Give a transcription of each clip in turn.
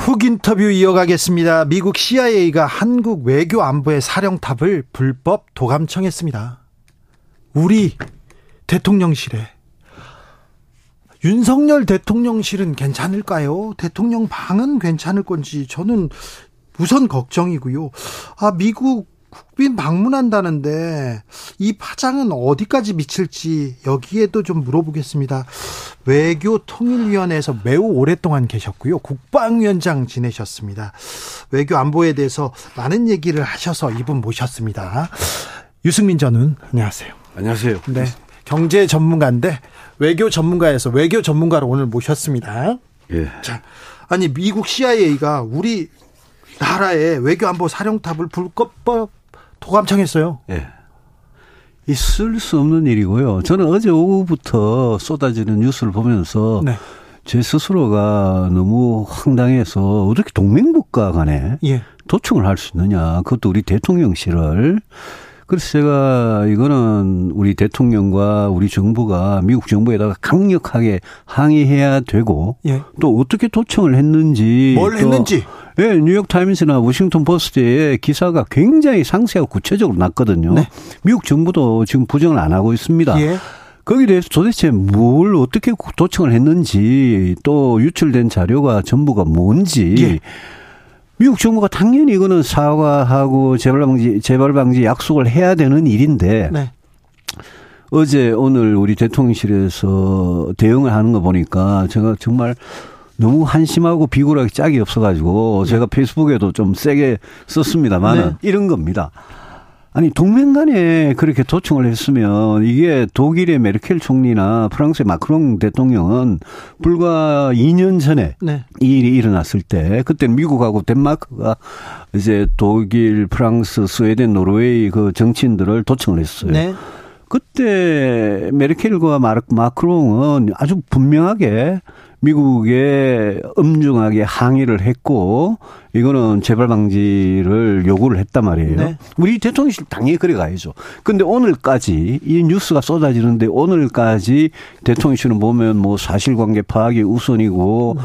훅 인터뷰 이어가겠습니다. 미국 CIA가 한국 외교 안보의 사령탑을 불법 도감청했습니다. 우리 대통령실에 윤석열 대통령실은 괜찮을까요? 대통령 방은 괜찮을 건지 저는 우선 걱정이고요. 아, 미국 국빈 방문한다는데 이 파장은 어디까지 미칠지 여기에도 좀 물어보겠습니다. 외교통일위원회에서 매우 오랫동안 계셨고요. 국방위원장 지내셨습니다. 외교 안보에 대해서 많은 얘기를 하셔서 이분 모셨습니다. 유승민 전은 안녕하세요. 안녕하세요. 네. 경제 전문가인데 외교 전문가에서 외교 전문가로 오늘 모셨습니다. 예. 자, 아니 미국 CIA가 우리 나라의 외교안보 사령탑을 불법법 도감청했어요. 예. 있을 수 없는 일이고요. 저는 어제 오후부터 쏟아지는 뉴스를 보면서 네. 제 스스로가 너무 황당해서 어떻게 동맹국가 간에 예. 도청을 할 수 있느냐. 그것도 우리 대통령실을. 그래서 제가 이거는 우리 대통령과 우리 정부가 미국 정부에다가 강력하게 항의해야 되고 예. 또 어떻게 도청을 했는지 뭘 또 했는지. 예, 뉴욕 타임스나 워싱턴 포스트에 기사가 굉장히 상세하고 구체적으로 났거든요. 네. 미국 정부도 지금 부정을 안 하고 있습니다. 예. 거기에 대해서 도대체 뭘 어떻게 도청을 했는지 또 유출된 자료가 전부가 뭔지 예. 미국 정부가 당연히 이거는 사과하고 재발 방지 재발 방지 약속을 해야 되는 일인데 네. 어제 오늘 우리 대통령실에서 대응을 하는 거 보니까 제가 정말 너무 한심하고 비굴하게 짝이 없어가지고 제가 페이스북에도 좀 세게 썼습니다만 네. 은 이런 겁니다. 아니 동맹 간에 그렇게 도청을 했으면 이게 독일의 메르켈 총리나 프랑스의 마크롱 대통령은 불과 2년 전에 네. 이 일이 일어났을 때 그때 미국하고 덴마크가 이제 독일, 프랑스, 스웨덴, 노르웨이 그 정치인들을 도청을 했어요. 네. 그때 메르켈과 마르- 마크롱은 아주 분명하게 미국에 엄중하게 항의를 했고 이거는 재발 방지를 요구를 했단 말이에요. 네. 우리 대통령실 당연히 그래 가야죠. 근데 오늘까지 이 뉴스가 쏟아지는데 오늘까지 대통령실은 보면 뭐 사실관계 파악이 우선이고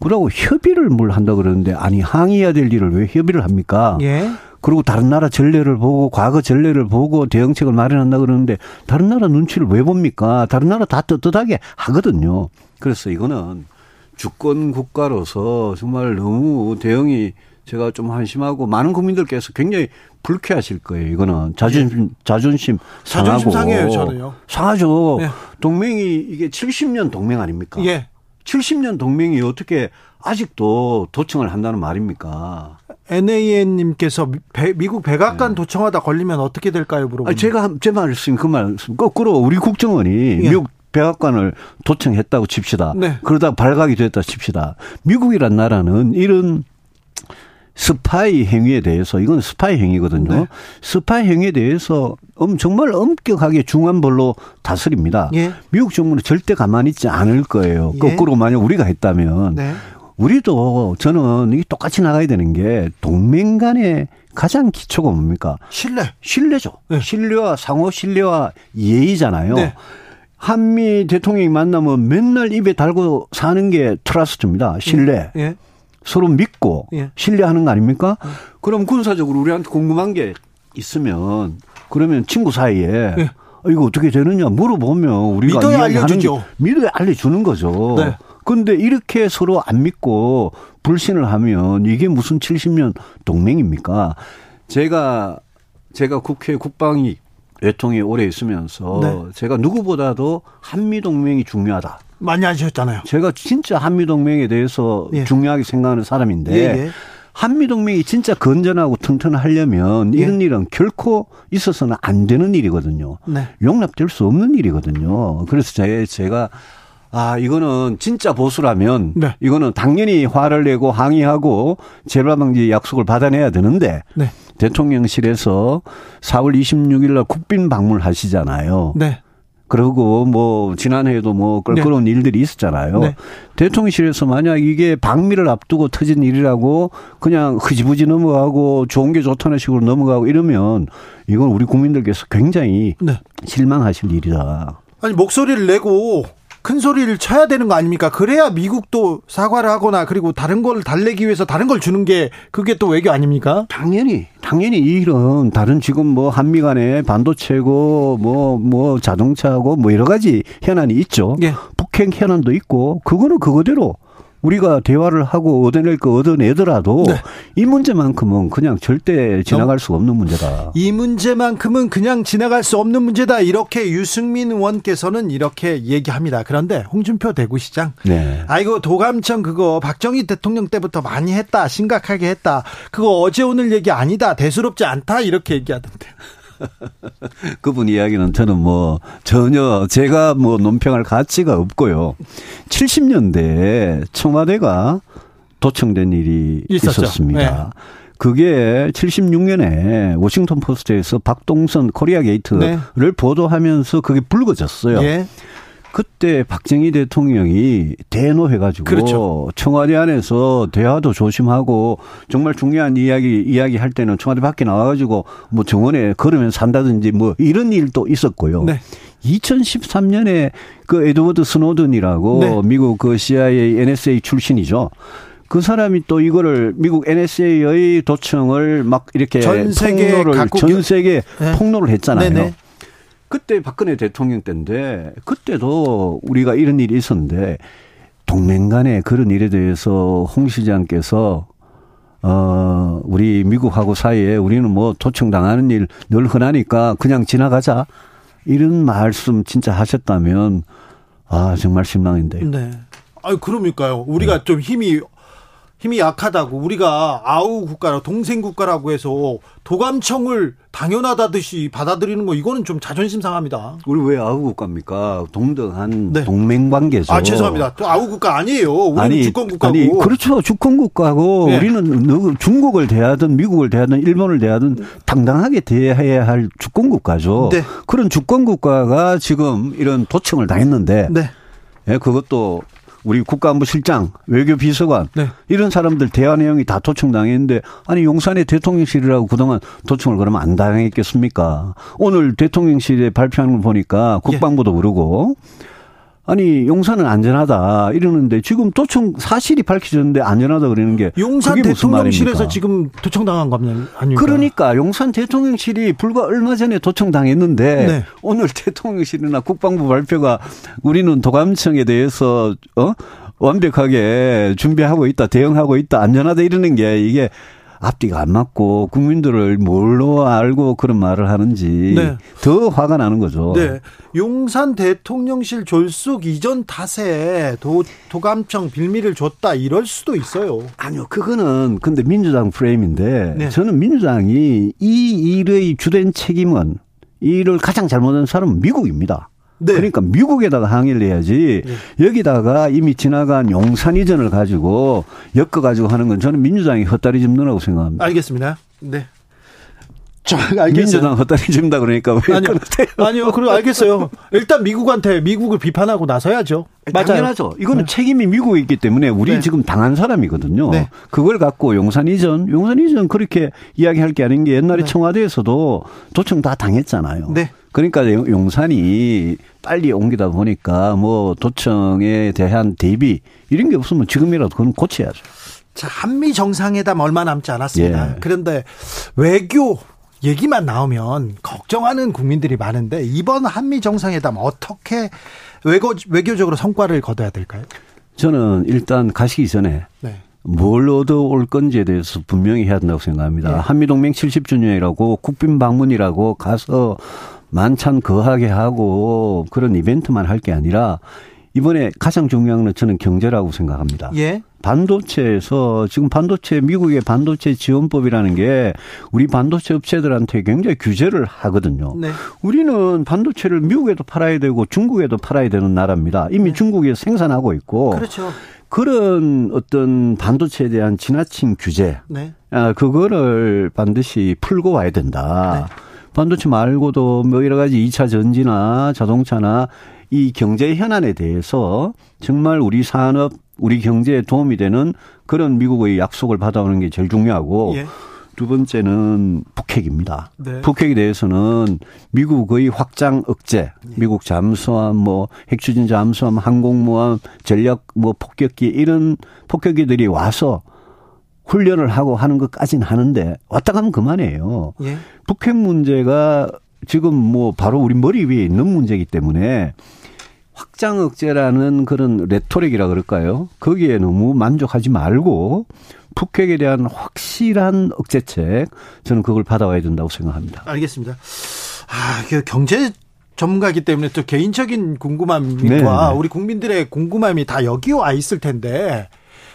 그러고 협의를 뭘 한다 그러는데 아니 항의해야 될 일을 왜 협의를 합니까? 예. 그리고 다른 나라 전례를 보고 과거 전례를 보고 대응책을 마련한다 그러는데 다른 나라 눈치를 왜 봅니까? 다른 나라 다 떳떳하게 하거든요. 그래서 이거는 주권 국가로서 정말 너무 대응이 제가 좀 한심하고 많은 국민들께서 굉장히 불쾌하실 거예요. 이거는 자존심 자존심 상하고 자존심 상해요, 저는요. 상하죠. 네. 동맹이 이게 70년 동맹 아닙니까? 예. 70년 동맹이 어떻게 아직도 도청을 한다는 말입니까? NAN님께서 미국 백악관 도청하다 걸리면 어떻게 될까요? 물어보 네. 아니, 제가 한- 제 말씀 그 말씀 거꾸로 우리 국정원이 예. 미국 백악관을 도청했다고 칩시다. 네. 그러다 발각이 됐다 칩시다. 미국이란 나라는 이런 스파이 행위에 대해서 이건 스파이 행위거든요. 네. 스파이 행위에 대해서 엄 정말 엄격하게 중한 벌로 다스립니다. 예. 미국 정부는 절대 가만히 있지 않을 거예요. 예. 거꾸로 만약 우리가 했다면 네. 우리도 저는 이게 똑같이 나가야 되는 게 동맹 간의 가장 기초가 뭡니까? 신뢰. 신뢰죠. 네. 신뢰와 상호 신뢰와 예의잖아요. 네. 한미 대통령이 만나면 맨날 입에 달고 사는 게 트러스트입니다. 신뢰. 예. 서로 믿고 예. 신뢰하는 거 아닙니까? 그럼 군사적으로 우리한테 궁금한 게 있으면 그러면 친구 사이에 예. 어, 이거 어떻게 되느냐 물어보면 우리가 믿어야 알려주죠. 게 믿어야 알려주는 거죠. 네. 근데 이렇게 서로 안 믿고 불신을 하면 이게 무슨 70년 동맹입니까? 제가 제가 국회 국방위 외통에 오래 있으면서 네. 제가 누구보다도 한미 동맹이 중요하다. 많이 하셨잖아요. 제가 진짜 한미 동맹에 대해서 예. 중요하게 생각하는 사람인데 예, 예. 한미 동맹이 진짜 건전하고 튼튼하려면 예. 이런 일은 결코 있어서는 안 되는 일이거든요. 네. 용납될 수 없는 일이거든요. 그래서 제- 제가 아, 이거는 진짜 보수라면 네. 이거는 당연히 화를 내고 항의하고 재발 방지 약속을 받아내야 되는데 네. 대통령실에서 4월 26일 날 국빈 방문하시잖아요. 네. 그리고 뭐 지난해에도 뭐 껄끄러운 일들이 있었잖아요. 네. 대통령실에서 만약 이게 방미를 앞두고 터진 일이라고 그냥 흐지부지 넘어가고 좋은 게 좋다는 식으로 넘어가고 이러면 이건 우리 국민들께서 굉장히 네. 실망하실 일이다. 아니 목소리를 내고 큰 소리를 쳐야 되는 거 아닙니까? 그래야 미국도 사과를 하거나 그리고 다른 걸 달래기 위해서 다른 걸 주는 게 그게 또 외교 아닙니까? 당연히 당연히 이 일은 다른 지금 뭐 한미 간에 반도체고 뭐뭐 뭐 자동차고 뭐 여러 가지 현안이 있죠. 예. 북핵 현안도 있고 그거는 그거대로 우리가 대화를 하고 얻어낼 거 얻어내더라도 네. 이 문제만큼은 그냥 절대 지나갈 수가 없는 문제다. 이 문제만큼은 그냥 지나갈 수 없는 문제다. 이렇게 유승민 의원께서는 이렇게 얘기합니다. 그런데 홍준표 대구시장 네. 아이고 도감청 그거 박정희 대통령 때부터 많이 했다. 심각하게 했다. 그거 어제 오늘 얘기 아니다. 대수롭지 않다. 이렇게 얘기하던데 요. 그분 이야기는 저는 뭐 전혀 제가 뭐 논평할 가치가 없고요. 70년대에 청와대가 도청된 일이 있었죠. 있었습니다. 네. 그게 76년에 워싱턴 포스트에서 박동선 코리아 게이트를 네. 보도하면서 그게 불거졌어요. 예. 그때 박정희 대통령이 대노해가지고 그렇죠. 청와대 안에서 대화도 조심하고 정말 중요한 이야기 이야기 할 때는 청와대 밖에 나와가지고 뭐 정원에 걸으면 산다든지 뭐 이런 일도 있었고요. 네. 2013년에 그 에드워드 스노든이라고 네. 미국 그 CIA NSA 출신이죠. 그 사람이 또 이거를 미국 NSA의 도청을 막 이렇게 전 세계 폭로를 전 세계 네. 폭로를 했잖아요. 네네. 그때 박근혜 대통령 때인데 그때도 우리가 이런 일이 있었는데 동맹 간에 그런 일에 대해서 홍 시장께서 어 우리 미국하고 사이에 우리는 뭐 도청당하는 일 늘 흔하니까 그냥 지나가자 이런 말씀 진짜 하셨다면 아 정말 실망인데요. 네. 아유, 그러니까요. 우리가 좀 힘이 힘이 약하다고 우리가 아우 국가라 동생 국가라고 해서 도감청을 당연하다듯이 받아들이는 거 이거는 좀 자존심 상합니다. 우리 왜 아우 국가입니까? 동등한 네. 동맹 관계죠. 아 죄송합니다. 또 아우 국가 아니에요. 우리는 주권 국가고. 아니, 그렇죠. 주권 국가고 네. 우리는 중국을 대하든 미국을 대하든 일본을 대하든 당당하게 대해야 할 주권 국가죠. 네. 그런 주권 국가가 지금 이런 도청을 당했는데 네. 예, 그것도 우리 국가안보실장, 외교비서관 네. 이런 사람들 대화 내용이 다 도청당했는데 아니 용산의 대통령실이라고 그동안 도청을 그러면 안 당했겠습니까? 오늘 대통령실에 발표하는 걸 보니까 국방부도 그러고 아니 용산은 안전하다 이러는데 지금 도청 사실이 밝혀졌는데 안전하다 그러는 게 용산 대통령실에서? 지금 도청당한 거 아닙니까? 그러니까 용산 대통령실이 불과 얼마 전에 도청당했는데 네. 오늘 대통령실이나 국방부 발표가 우리는 도감청에 대해서 어 완벽하게 준비하고 있다, 대응하고 있다, 안전하다 이러는 게 이게 앞뒤가 안 맞고 국민들을 뭘로 알고 그런 말을 하는지 네. 더 화가 나는 거죠. 네. 용산 대통령실 졸속 이전 탓에 도, 도감청 빌미를 줬다 이럴 수도 있어요. 아니요, 그거는 근데 민주당 프레임인데 네. 저는 민주당이 이 일의 주된 책임은 이 일을 가장 잘못한 사람은 미국입니다. 네. 그러니까 미국에다가 항의를 해야지 여기다가 이미 지나간 용산 이전을 가지고 엮어 가지고 하는 건 저는 민주당이 헛다리 짚는다고 생각합니다. 알겠습니다. 네. 자, 알겠어요. 민주당 헛다리 짚는다 그러니까 왜 아니요. 그러세요? 아니요. 그리고 알겠어요. 일단 미국한테 미국을 비판하고 나서야죠. 맞아요. 당연하죠. 이거는 네. 책임이 미국에 있기 때문에 우리 네. 지금 당한 사람이거든요. 네. 그걸 갖고 용산 이전, 용산 이전 그렇게 이야기할 게 아닌 게 옛날에 네. 청와대에서도 도청 다 당했잖아요. 네. 그러니까 용- 용산이 빨리 옮기다 보니까 뭐 도청에 대한 대비 이런 게 없으면 지금이라도 그건 고쳐야죠. 자, 한미 정상회담 얼마 남지 않았습니다. 예. 그런데 외교 얘기만 나오면 걱정하는 국민들이 많은데 이번 한미 정상회담 어떻게 외교 외교적으로 성과를 거둬야 될까요? 저는 일단 가시기 전에 네. 뭘 얻어올 건지에 대해서 분명히 해야 된다고 생각합니다. 예. 한미동맹 70주년이라고 국빈 방문이라고 가서 만찬 거하게 하고 그런 이벤트만 할 게 아니라 이번에 가장 중요한 건 저는 경제라고 생각합니다. 예. 반도체에서 지금 반도체 미국의 반도체 지원법이라는 게 우리 반도체 업체들한테 굉장히 규제를 하거든요. 네. 우리는 반도체를 미국에도 팔아야 되고 중국에도 팔아야 되는 나라입니다. 이미 네. 중국에서 생산하고 있고 그렇죠. 그런 어떤 반도체에 대한 지나친 규제, 네. 아, 그거를 반드시 풀고 와야 된다. 네. 반도체 말고도 뭐 여러 가지 2차 전지나 자동차나 이 경제 현안에 대해서 정말 우리 산업, 우리 경제에 도움이 되는 그런 미국의 약속을 받아오는 게 제일 중요하고 예. 두 번째는 북핵입니다. 네. 북핵에 대해서는 미국의 확장 억제, 네. 미국 잠수함, 뭐 핵추진 잠수함, 항공모함, 전략 뭐 폭격기 이런 폭격기들이 와서 훈련을 하고 하는 것까지는 하는데 왔다 가면 그만해요. 예. 북핵 문제가 지금 뭐 바로 우리 머리 위에 있는 문제이기 때문에 확장 억제라는 그런 레토릭이라 그럴까요? 거기에 너무 만족하지 말고 북핵에 대한 확실한 억제책 저는 그걸 받아와야 된다고 생각합니다. 알겠습니다. 아, 그 경제 전문가이기 때문에 또 개인적인 궁금함과 네, 네. 우리 국민들의 궁금함이 다 여기 와 있을 텐데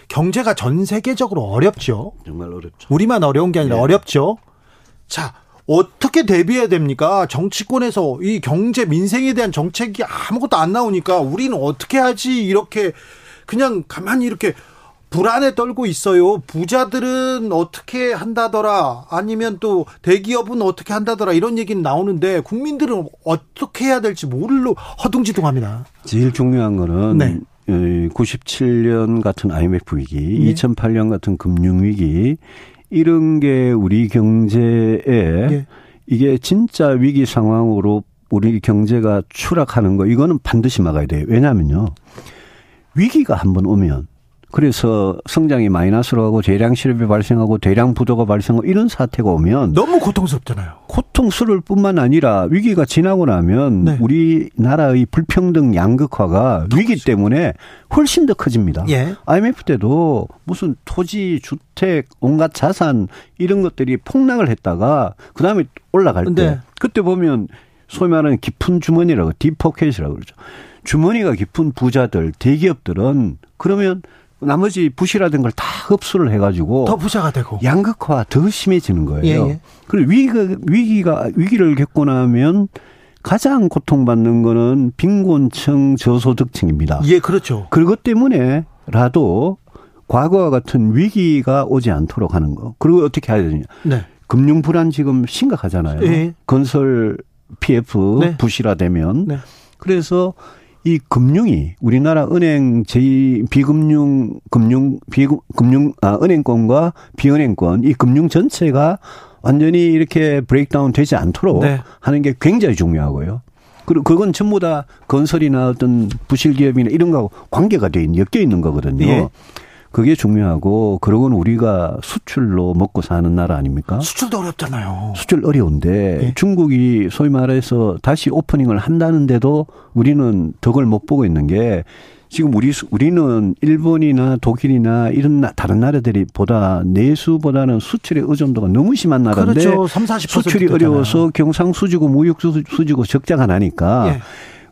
경제가 전 세계적으로 어렵죠. 정말 어렵죠. 우리만 어려운 게 아니라 네. 어렵죠. 자, 어떻게 대비해야 됩니까? 정치권에서 이 경제 민생에 대한 정책이 아무것도 안 나오니까 우리는 어떻게 하지? 이렇게 그냥 가만히 이렇게 불안에 떨고 있어요. 부자들은 어떻게 한다더라. 아니면 또 대기업은 어떻게 한다더라. 이런 얘기는 나오는데 국민들은 어떻게 해야 될지 모르로 허둥지둥합니다. 제일 중요한 거는 네. 97년 같은 IMF 위기, 네. 2008년 같은 금융 위기 이런 게 우리 경제에 네. 이게 진짜 위기 상황으로 우리 경제가 추락하는 거 이거는 반드시 막아야 돼요. 왜냐하면요. 위기가 한번 오면 그래서 성장이 마이너스로 가고 대량 실업이 발생하고 대량 부도가 발생하고 이런 사태가 오면 너무 고통스럽잖아요. 고통스러울 뿐만 아니라 위기가 지나고 나면 네. 우리나라의 불평등 양극화가 위기 때문에 훨씬 더 커집니다. 예. IMF 때도 무슨 토지, 주택, 온갖 자산 이런 것들이 폭락을 했다가 그다음에 올라갈 때 네. 그때 보면 소위 말하는 깊은 주머니라고 딥포켓이라고 그러죠. 주머니가 깊은 부자들, 대기업들은 그러면 나머지 부실화된 걸 다 흡수를 해가지고 더 부자가 되고 양극화 더 심해지는 거예요. 예, 예. 그리고 위기가 위기가 위기를 겪고 나면 가장 고통받는 거는 빈곤층 저소득층입니다. 예, 그렇죠. 그것 때문에라도 과거와 같은 위기가 오지 않도록 하는 거. 그리고 어떻게 해야 되느냐. 네. 금융 불안 지금 심각하잖아요. 예. 건설 PF 네. 부실화되면 네. 그래서 이 금융이 우리나라 은행 제 비금융 금융 비금융 아 은행권과 비은행권 이 금융 전체가 완전히 이렇게 브레이크다운 되지 않도록 네. 하는 게 굉장히 중요하고요. 그리고 그건 전부 다 건설이나 어떤 부실 기업이나 이런 거하고 관계가 돼 있는 엮여 있는 거거든요. 네. 그게 중요하고 그러고는 우리가 수출로 먹고 사는 나라 아닙니까? 수출도 어렵잖아요. 수출 어려운데 예. 중국이 소위 말해서 다시 오프닝을 한다는데도 우리는 덕을 못 보고 있는 게 지금 우리 우리는 일본이나 독일이나 이런 나, 다른 나라들이 보다 내수보다는 수출의 의존도가 너무 심한 나라인데 그렇죠. 3, 40% 수출이 어려워서 경상수지고 무역수지고 적자가 나니까 예.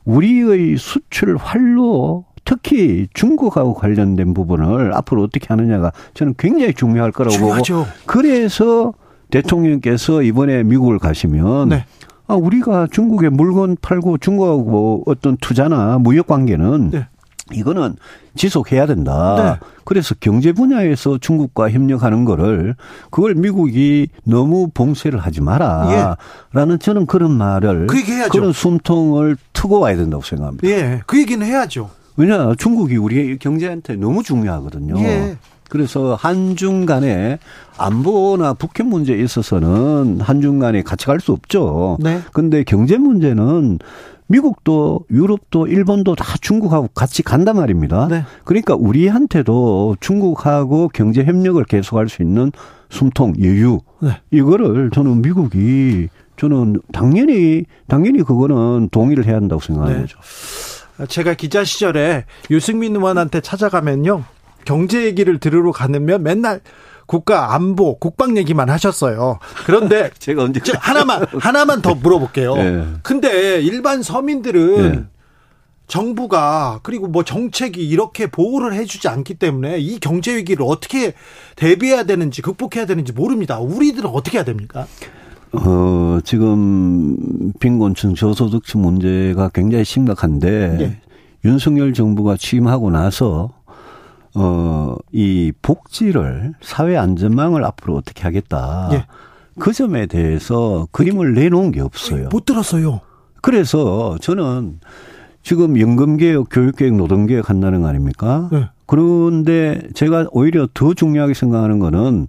우리의 수출 활로 특히 중국하고 관련된 부분을 앞으로 어떻게 하느냐가 저는 굉장히 중요할 거라고 중요하죠. 보고 그래서 대통령께서 이번에 미국을 가시면 네. 아, 우리가 중국에 물건 팔고 중국하고 어떤 투자나 무역 관계는 네. 이거는 지속해야 된다. 네. 그래서 경제 분야에서 중국과 협력하는 거를 그걸 미국이 너무 봉쇄를 하지 마라. 예. 라는 저는 그런 말을 그 그런 숨통을 트고 와야 된다고 생각합니다. 예. 그 얘기는 해야죠. 왜냐 중국이 우리 경제한테 너무 중요하거든요. 예. 그래서 한중 간에 안보나 북핵 문제에 있어서는 한중 간에 같이 갈 수 없죠. 네. 근데 경제 문제는 미국도 유럽도 일본도 다 중국하고 같이 간단 말입니다. 네. 그러니까 우리한테도 중국하고 경제 협력을 계속할 수 있는 숨통 여유 네. 이거를 저는 미국이 저는 당연히 당연히 그거는 동의를 해야 한다고 생각하는 네. 제가 기자 시절에 유승민 의원한테 찾아가면요. 경제 얘기를 들으러 가면 맨날 국가 안보, 국방 얘기만 하셨어요. 그런데 제가 언제 하나만 하나만 더 물어볼게요. 네. 근데 일반 서민들은 네. 정부가 그리고 뭐 정책이 이렇게 보호를 해주지 않기 때문에 이 경제 위기를 어떻게 대비해야 되는지 극복해야 되는지 모릅니다. 우리들은 어떻게 해야 됩니까? 어, 지금 빈곤층 저소득층 문제가 굉장히 심각한데 예. 윤석열 정부가 취임하고 나서 어, 이 복지를 사회 안전망을 앞으로 어떻게 하겠다. 예. 그 점에 대해서 그림을 내놓은 게 없어요. 못 들었어요. 그래서 저는 지금 연금개혁, 교육개혁, 노동개혁 한다는 거 아닙니까? 네. 그런데 제가 오히려 더 중요하게 생각하는 거는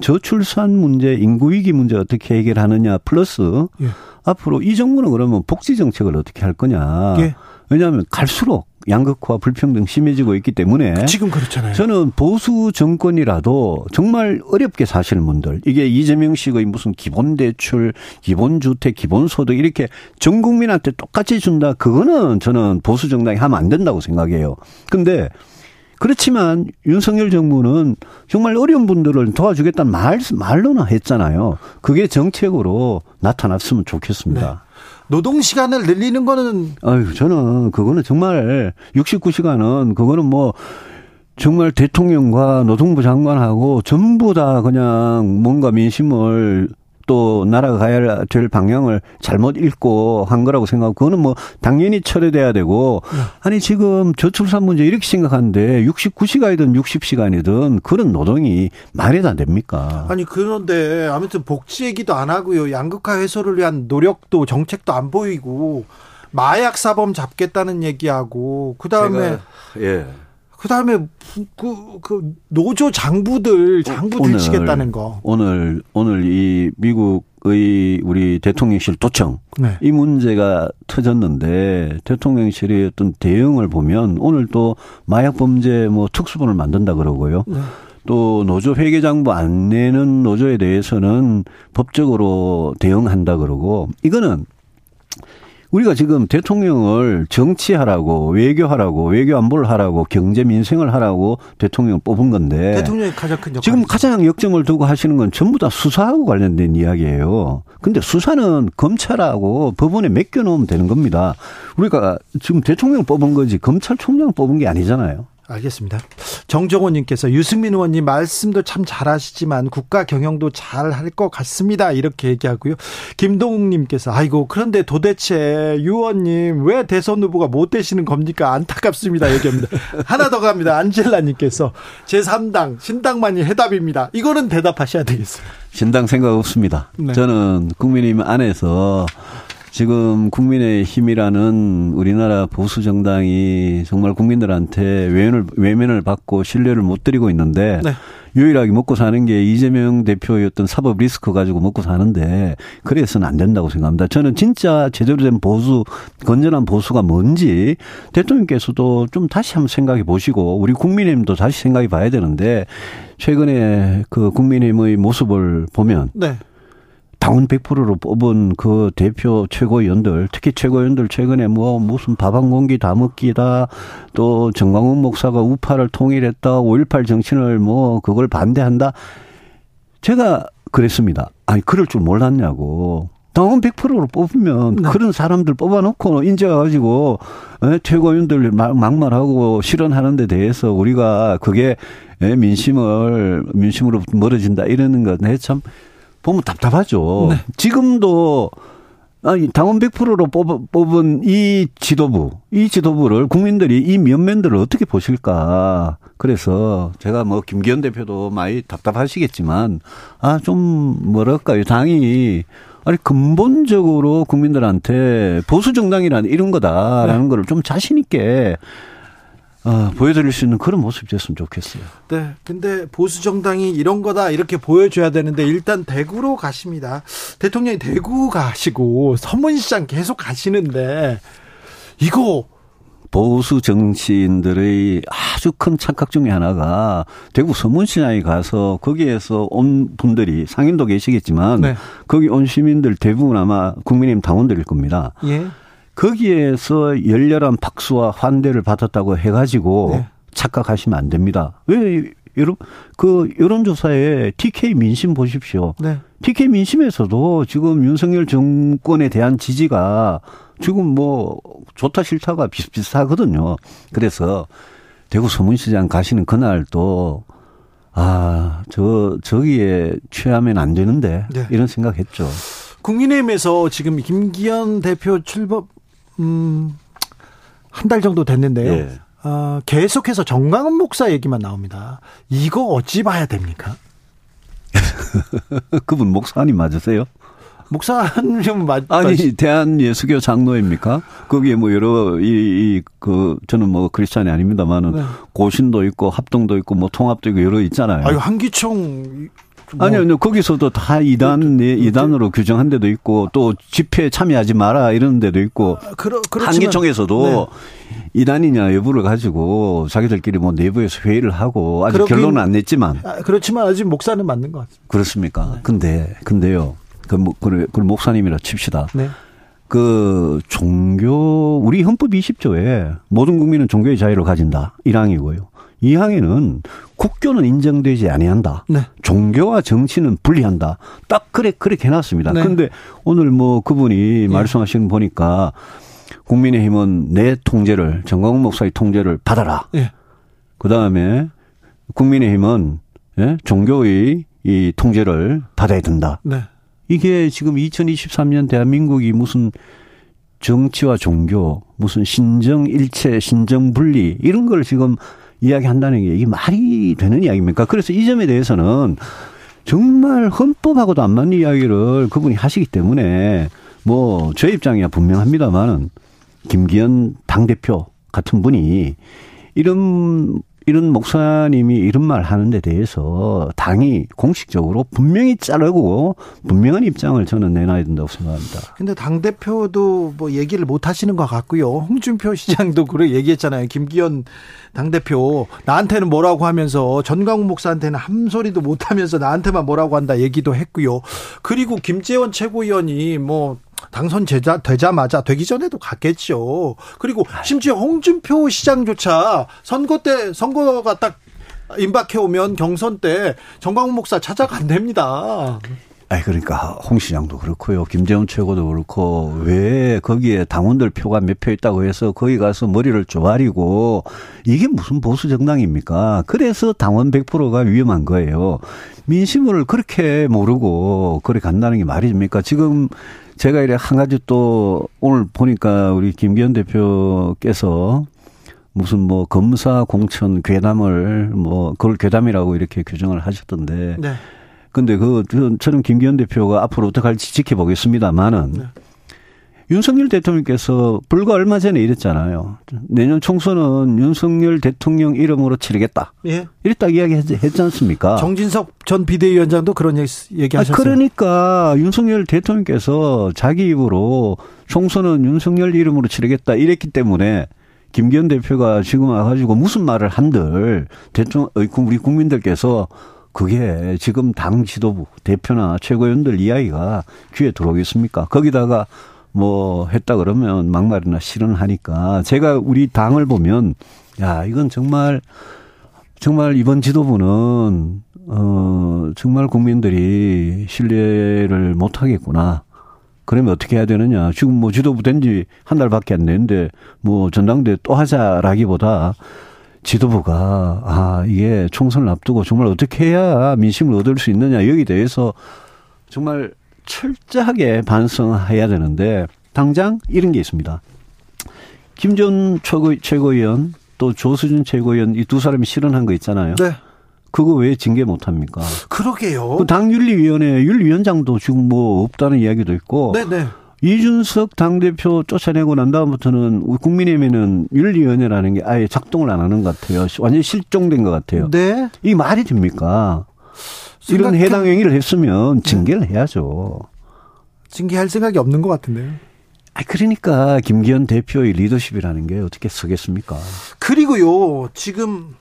저출산 문제, 인구위기 문제 어떻게 해결하느냐, 플러스 예. 앞으로 이 정부는 그러면 복지 정책을 어떻게 할 거냐. 예. 왜냐하면 갈수록 양극화 불평등 심해지고 있기 때문에 지금 그렇잖아요. 저는 보수 정권이라도 정말 어렵게 사시는 분들 이게 이재명 씨의 무슨 기본 대출, 기본 주택, 기본 소득 이렇게 전 국민한테 똑같이 준다. 그거는 저는 보수 정당이 하면 안 된다고 생각해요. 근데 그렇지만 윤석열 정부는 정말 어려운 분들을 도와주겠다는 말, 말로나 했잖아요. 그게 정책으로 나타났으면 좋겠습니다. 네. 노동 시간을 늘리는 거는 아유 저는 그거는 정말 69시간은 그거는 뭐 정말 대통령과 노동부 장관하고 전부 다 그냥 뭔가 민심을 또 나라가 가야 될 방향을 잘못 읽고 한 거라고 생각하고 그거는 뭐 당연히 처리돼야 되고 네. 아니 지금 저출산 문제 이렇게 심각한데 69시간이든 60시간이든 그런 노동이 말이 안 됩니까? 아니 그런데 아무튼 복지 얘기도 안 하고요. 양극화 해소를 위한 노력도 정책도 안 보이고 마약 사범 잡겠다는 얘기하고 그다음에 예. 그다음에 그, 그 노조 장부들 장부 들치겠다는 거. 오늘 오늘 이 미국의 우리 대통령실 도청 네. 이 문제가 터졌는데 대통령실의 어떤 대응을 보면 오늘 또 마약 범죄 뭐 특수본을 만든다 그러고요. 네. 또 노조 회계장부 안 내는 노조에 대해서는 법적으로 대응한다 그러고 이거는 우리가 지금 대통령을 정치하라고 외교하라고 외교 안보를 하라고 경제 민생을 하라고 대통령 뽑은 건데 대통령이 가장 큰 지금 가장 역점을 두고 하시는 건 전부 다 수사하고 관련된 이야기예요. 근데 수사는 검찰하고 법원에 맡겨 놓으면 되는 겁니다. 우리가 지금 대통령 뽑은 거지 검찰총장 뽑은 게 아니잖아요. 알겠습니다. 정정호님께서 유승민 의원님 말씀도 참 잘하시지만 국가 경영도 잘 할 것 같습니다. 이렇게 얘기하고요. 김동욱님께서 아이고 그런데 도대체 유 의원님 왜 대선 후보가 못 되시는 겁니까? 안타깝습니다. 얘기합니다. 하나 더 갑니다. 안젤라님께서 제3당 신당만이 해답입니다. 이거는 대답하셔야 되겠어요. 신당 생각 없습니다. 네. 저는 국민의힘 안에서 지금 국민의 힘이라는 우리나라 보수 정당이 정말 국민들한테 외면을 외면을 받고 신뢰를 못 드리고 있는데 네. 유일하게 먹고 사는 게 이재명 대표의 어떤 사법 리스크 가지고 먹고 사는데 그래서는 안 된다고 생각합니다. 저는 진짜 제대로 된 보수 건전한 보수가 뭔지 대통령께서도 좀 다시 한번 생각해 보시고 우리 국민의힘도 다시 생각해 봐야 되는데 최근에 그 국민의힘의 모습을 보면 네. 당원 100%로 뽑은 그 대표 최고위원들, 특히 최고위원들 최근에 뭐 무슨 밥 한 공기 다 먹기다, 또 정광훈 목사가 우파를 통일했다, 5.18 정신을 뭐 그걸 반대한다. 제가 그랬습니다. 아니, 그럴 줄 몰랐냐고. 당원 100%로 뽑으면 네. 그런 사람들 뽑아놓고 인재가가지고 예, 최고위원들 막말하고 실현하는 데 대해서 우리가 그게 예, 민심을 민심으로 멀어진다 이러는 건참 보면 답답하죠. 네. 지금도 아니 당원 100%로 뽑은 이 지도부, 이 지도부를 국민들이 이 면면들을 어떻게 보실까? 그래서 제가 뭐 김기현 대표도 많이 답답하시겠지만 아 좀 뭐랄까요 당이 아니 근본적으로 국민들한테 보수 정당이라는 이런 거다라는 네. 거를 좀 자신 있게 어, 보여드릴 수 있는 그런 모습이 됐으면 좋겠어요. 네. 근데 보수 정당이 이런 거다 이렇게 보여줘야 되는데 일단 대구로 가십니다. 대통령이 대구 가시고 서문시장 계속 가시는데 이거 보수 정치인들의 아주 큰 착각 중에 하나가 대구 서문시장에 가서 거기에서 온 분들이 상인도 계시겠지만 네. 거기 온 시민들 대부분 아마 국민의힘 당원들일 겁니다. 예. 거기에서 열렬한 박수와 환대를 받았다고 해가지고 네. 착각하시면 안 됩니다. 왜 여러분 그 여론조사에 TK 민심 보십시오. 네. TK 민심에서도 지금 윤석열 정권에 대한 지지가 지금 뭐 좋다 싫다가 비슷비슷하거든요. 그래서 대구 서문시장 가시는 그날 또 아, 저, 저기에 취하면 안 되는데, 네. 이런 생각 했죠. 국민의힘에서 지금 김기현 대표 출범, 음, 한 달 정도 됐는데요. 네. 어, 계속해서 정광훈 목사 얘기만 나옵니다. 이거 어찌 봐야 됩니까? 그분 목사님 맞으세요? 목사님 맞 아니 대한 예수교 장로입니까? 거기에 뭐 여러 이그 저는 뭐 크리스찬이 아닙니다만은 네. 고신도 있고 합동도 있고 뭐 통합도 있고 여러 있잖아요. 아유 한기총 뭐 아니요, 아니요. 거기서도 다 이단, 그, 이단으로 규정한 데도 있고, 또 집회에 참여하지 마라 이런 데도 있고, 아, 그러, 한계총에서도 네. 이단이냐 여부를 가지고 자기들끼리 뭐 내부에서 회의를 하고, 아직 그러긴, 결론은 안 냈지만. 아, 그렇지만 아직 목사는 맞는 것 같습니다. 그렇습니까? 네. 근데, 근데요. 그, 뭐, 그, 그 목사님이라 칩시다. 네. 그 종교, 우리 헌법 20조에 모든 국민은 종교의 자유를 가진다. 1항이고요. 2항에는 국교는 인정되지 아니한다. 네. 종교와 정치는 분리한다. 딱 그래 그렇게 해놨습니다. 네. 그런데 오늘 뭐 그분이 예. 말씀하시는 보니까 국민의힘은 내 통제를 정광훈 목사의 통제를 받아라. 예. 그 다음에 국민의힘은 예? 종교의 이 통제를 받아야 된다. 네. 이게 지금 2023년 대한민국이 무슨 정치와 종교, 무슨 신정 일체, 신정 분리 이런 걸 지금 이야기한다는 게 이게 말이 되는 이야기입니까? 그래서 이 점에 대해서는 정말 헌법하고도 안 맞는 이야기를 그분이 하시기 때문에 뭐저 입장이야 분명합니다만은 김기현 당대표 같은 분이 이런 이런 목사님이 이런 말 하는 데 대해서 당이 공식적으로 분명히 자르고 분명한 입장을 저는 내놔야 된다고 생각합니다. 근데 당 대표도 뭐 얘기를 못 하시는 것 같고요. 홍준표 시장도 그래 얘기했잖아요. 김기현 당 대표 나한테는 뭐라고 하면서 전광훈 목사한테는 한 소리도 못 하면서 나한테만 뭐라고 한다 얘기도 했고요. 그리고 김재원 최고위원이 뭐 당선 제자, 되자마자 되기 전에도 갔겠죠. 그리고 심지어 홍준표 시장조차 선거 때 선거가 딱 임박해 오면 경선 때 정광훈 목사 찾아간답니다. 아 그러니까 홍 시장도 그렇고요. 김재훈 최고도 그렇고 왜 거기에 당원들 표가 몇 표 있다고 해서 거기 가서 머리를 쪼아리고 이게 무슨 보수 정당입니까? 그래서 당원 100%가 위험한 거예요. 민심을 그렇게 모르고 그래 간다는 게 말입니까? 지금 제가 이래 한 가지 또 오늘 보니까 우리 김기현 대표께서 무슨 뭐 검사 공천 괴담을 뭐 그걸 괴담이라고 이렇게 규정을 하셨던데. 네. 근데 그 저는 김기현 대표가 앞으로 어떻게 할지 지켜보겠습니다만은 네. 윤석열 대통령께서 불과 얼마 전에 이랬잖아요. 내년 총선은 윤석열 대통령 이름으로 치르겠다. 예. 이랬다 이야기했지 않습니까? 정진석 전 비대위원장도 그런 얘기 하셨어요. 아, 그러니까 윤석열 대통령께서 자기 입으로 총선은 윤석열 이름으로 치르겠다 이랬기 때문에 김기현 대표가 지금 와가지고 무슨 말을 한들 대통령, 우리 국민들께서 그게 지금 당 지도부 대표나 최고위원들 이야기가 귀에 들어오겠습니까? 거기다가 뭐 했다 그러면 막말이나 실언하니까 제가 우리 당을 보면 야 이건 정말 정말 이번 지도부는 어 정말 국민들이 신뢰를 못 하겠구나. 그러면 어떻게 해야 되느냐. 지금 뭐 지도부 된 지 한 달밖에 안 됐는데 뭐 전당대 또 하자라기보다 지도부가 아 이게 총선을 앞두고 정말 어떻게 해야 민심을 얻을 수 있느냐 여기 대해서 정말 철저하게 반성해야 되는데 당장 이런 게 있습니다. 김전 최고, 최고위원 또 조수준 최고위원 이 두 사람이 실언한 거 있잖아요. 네. 그거 왜 징계 못 합니까? 그러게요. 그 당윤리위원회 윤리위원장도 지금 뭐 없다는 이야기도 있고. 네네. 네. 이준석 당대표 쫓아내고 난 다음부터는 국민의힘에는 윤리위원회라는 게 아예 작동을 안 하는 것 같아요. 완전히 실종된 것 같아요. 네. 이 말이 됩니까? 이런 해당 행위를 했으면 징계를 해야죠. 징계할 생각이 없는 것 같은데요. 아, 그러니까 김기현 대표의 리더십이라는 게 어떻게 서겠습니까? 그리고요, 지금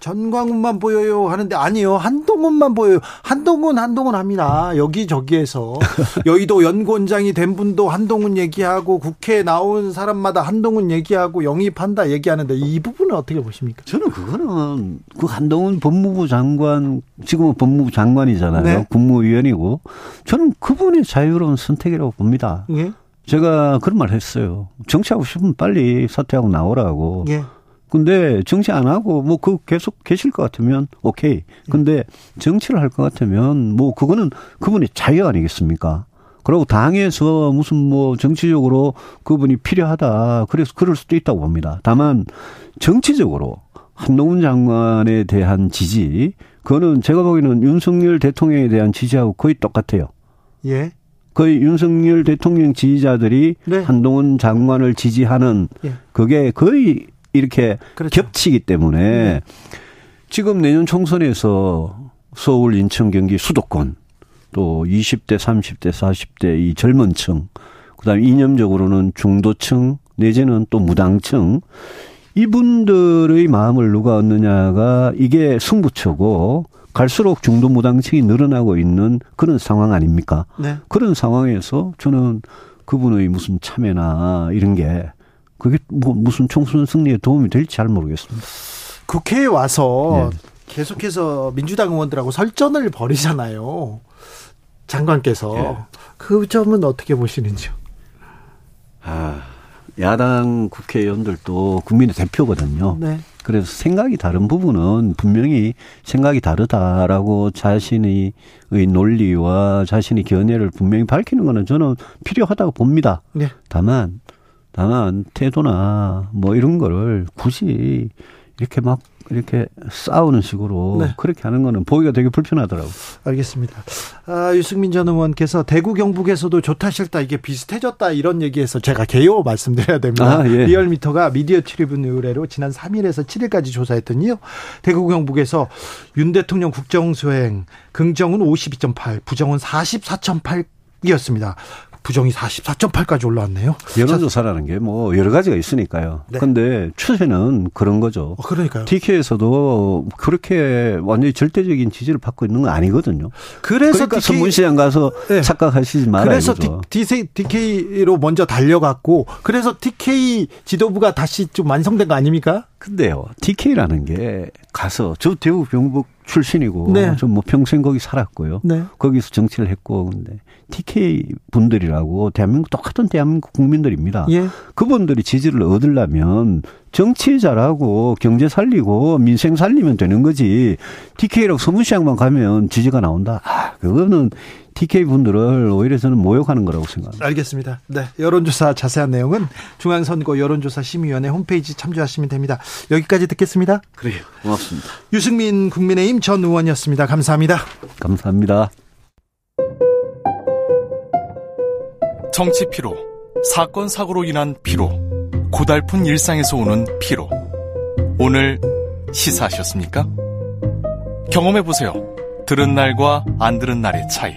전광훈만 보여요 하는데 아니요 한동훈만 보여요 한동훈 한동훈 합니다 여기저기에서 여의도 연구원장이 된 분도 한동훈 얘기하고 국회에 나온 사람마다 한동훈 얘기하고 영입한다 얘기하는데 이 부분은 어떻게 보십니까? 저는 그거는 그 한동훈 법무부 장관 지금은 법무부 장관이잖아요 네. 국무위원이고 저는 그분의 자유로운 선택이라고 봅니다. 네. 제가 그런 말 했어요. 정치하고 싶으면 빨리 사퇴하고 나오라고. 예. 근데 정치 안 하고 뭐 그 계속 계실 것 같으면 오케이. 근데 정치를 할 것 같으면 뭐 그거는 그분의 자유 아니겠습니까? 그리고 당에서 무슨 뭐 정치적으로 그분이 필요하다. 그래서 그럴 수도 있다고 봅니다. 다만 정치적으로 한동훈 장관에 대한 지지 그거는 제가 보기에는 윤석열 대통령에 대한 지지하고 거의 똑같아요. 예. 거의 윤석열 대통령 지지자들이 네. 한동훈 장관을 지지하는 예. 그게 거의 이렇게 그렇죠. 겹치기 때문에 지금 내년 총선에서 서울, 인천, 경기 수도권 또 20대, 30대, 40대 이 젊은 층 그다음에 이념적으로는 중도층 내지는 또 무당층 이분들의 마음을 누가 얻느냐가 이게 승부처고 갈수록 중도 무당층이 늘어나고 있는 그런 상황 아닙니까? 네. 그런 상황에서 저는 그분의 무슨 참여나 이런 게 그게 뭐 무슨 총선 승리에 도움이 될지 잘 모르겠습니다. 국회에 와서 예. 계속해서 민주당 의원들하고 설전을 벌이잖아요. 장관께서 예. 그 점은 어떻게 보시는지요? 아, 야당 국회의원들도 국민의 대표거든요. 네. 그래서 생각이 다른 부분은 분명히 생각이 다르다라고 자신의 논리와 자신의 견해를 분명히 밝히는 거는 저는 필요하다고 봅니다. 네. 다만, 다만 태도나 뭐 이런 거를 굳이 이렇게 막 이렇게 싸우는 식으로 네. 그렇게 하는 거는 보기가 되게 불편하더라고요. 알겠습니다. 아, 유승민 전 의원께서 대구 경북에서도 좋다 싫다 이게 비슷해졌다 이런 얘기해서 제가 개요 말씀드려야 됩니다. 아, 예. 리얼미터가 미디어 트리뷴 의뢰로 지난 3일에서 7일까지 조사했더니요. 대구 경북에서 윤 대통령 국정수행 긍정은 52.8, 부정은 44.8 이었습니다. 부정이 44.8까지 올라왔네요. 여론조사라는 게 뭐 여러 가지가 있으니까요. 네. 근데 추세는 그런 거죠. 어, 그러니까요. TK에서도 그렇게 완전히 절대적인 지지를 받고 있는 건 아니거든요. 그래서 그러니까 DK 선문시장 가서 네. 착각하시지 말아요. 그래서 이거죠. DK로 먼저 달려갔고 그래서 TK 지도부가 다시 좀 완성된 거 아닙니까? 근데요, TK라는 게 가서 저 대구 경북 출신이고 네. 좀뭐 평생 거기 살았고요. 네. 거기서 정치를 했고 근데 TK 분들이라고 대한민국 똑같은 대한민국 국민들입니다. 예. 그분들이 지지를 얻으려면 정치 잘하고 경제 살리고 민생 살리면 되는 거지. TK라고 소문시장만 가면 지지가 나온다. 아, 그거는 TK 분들을 오히려 저는 모욕하는 거라고 생각합니다. 알겠습니다. 네. 여론조사 자세한 내용은 중앙선거 여론조사 심의위원회 홈페이지 참조하시면 됩니다. 여기까지 듣겠습니다. 그래요. 고맙습니다. 유승민 국민의힘 전 의원이었습니다. 감사합니다. 감사합니다. 정치 피로, 사건 사고로 인한 피로, 고달픈 일상에서 오는 피로. 오늘 시사하셨습니까? 경험해 보세요. 들은 날과 안 들은 날의 차이.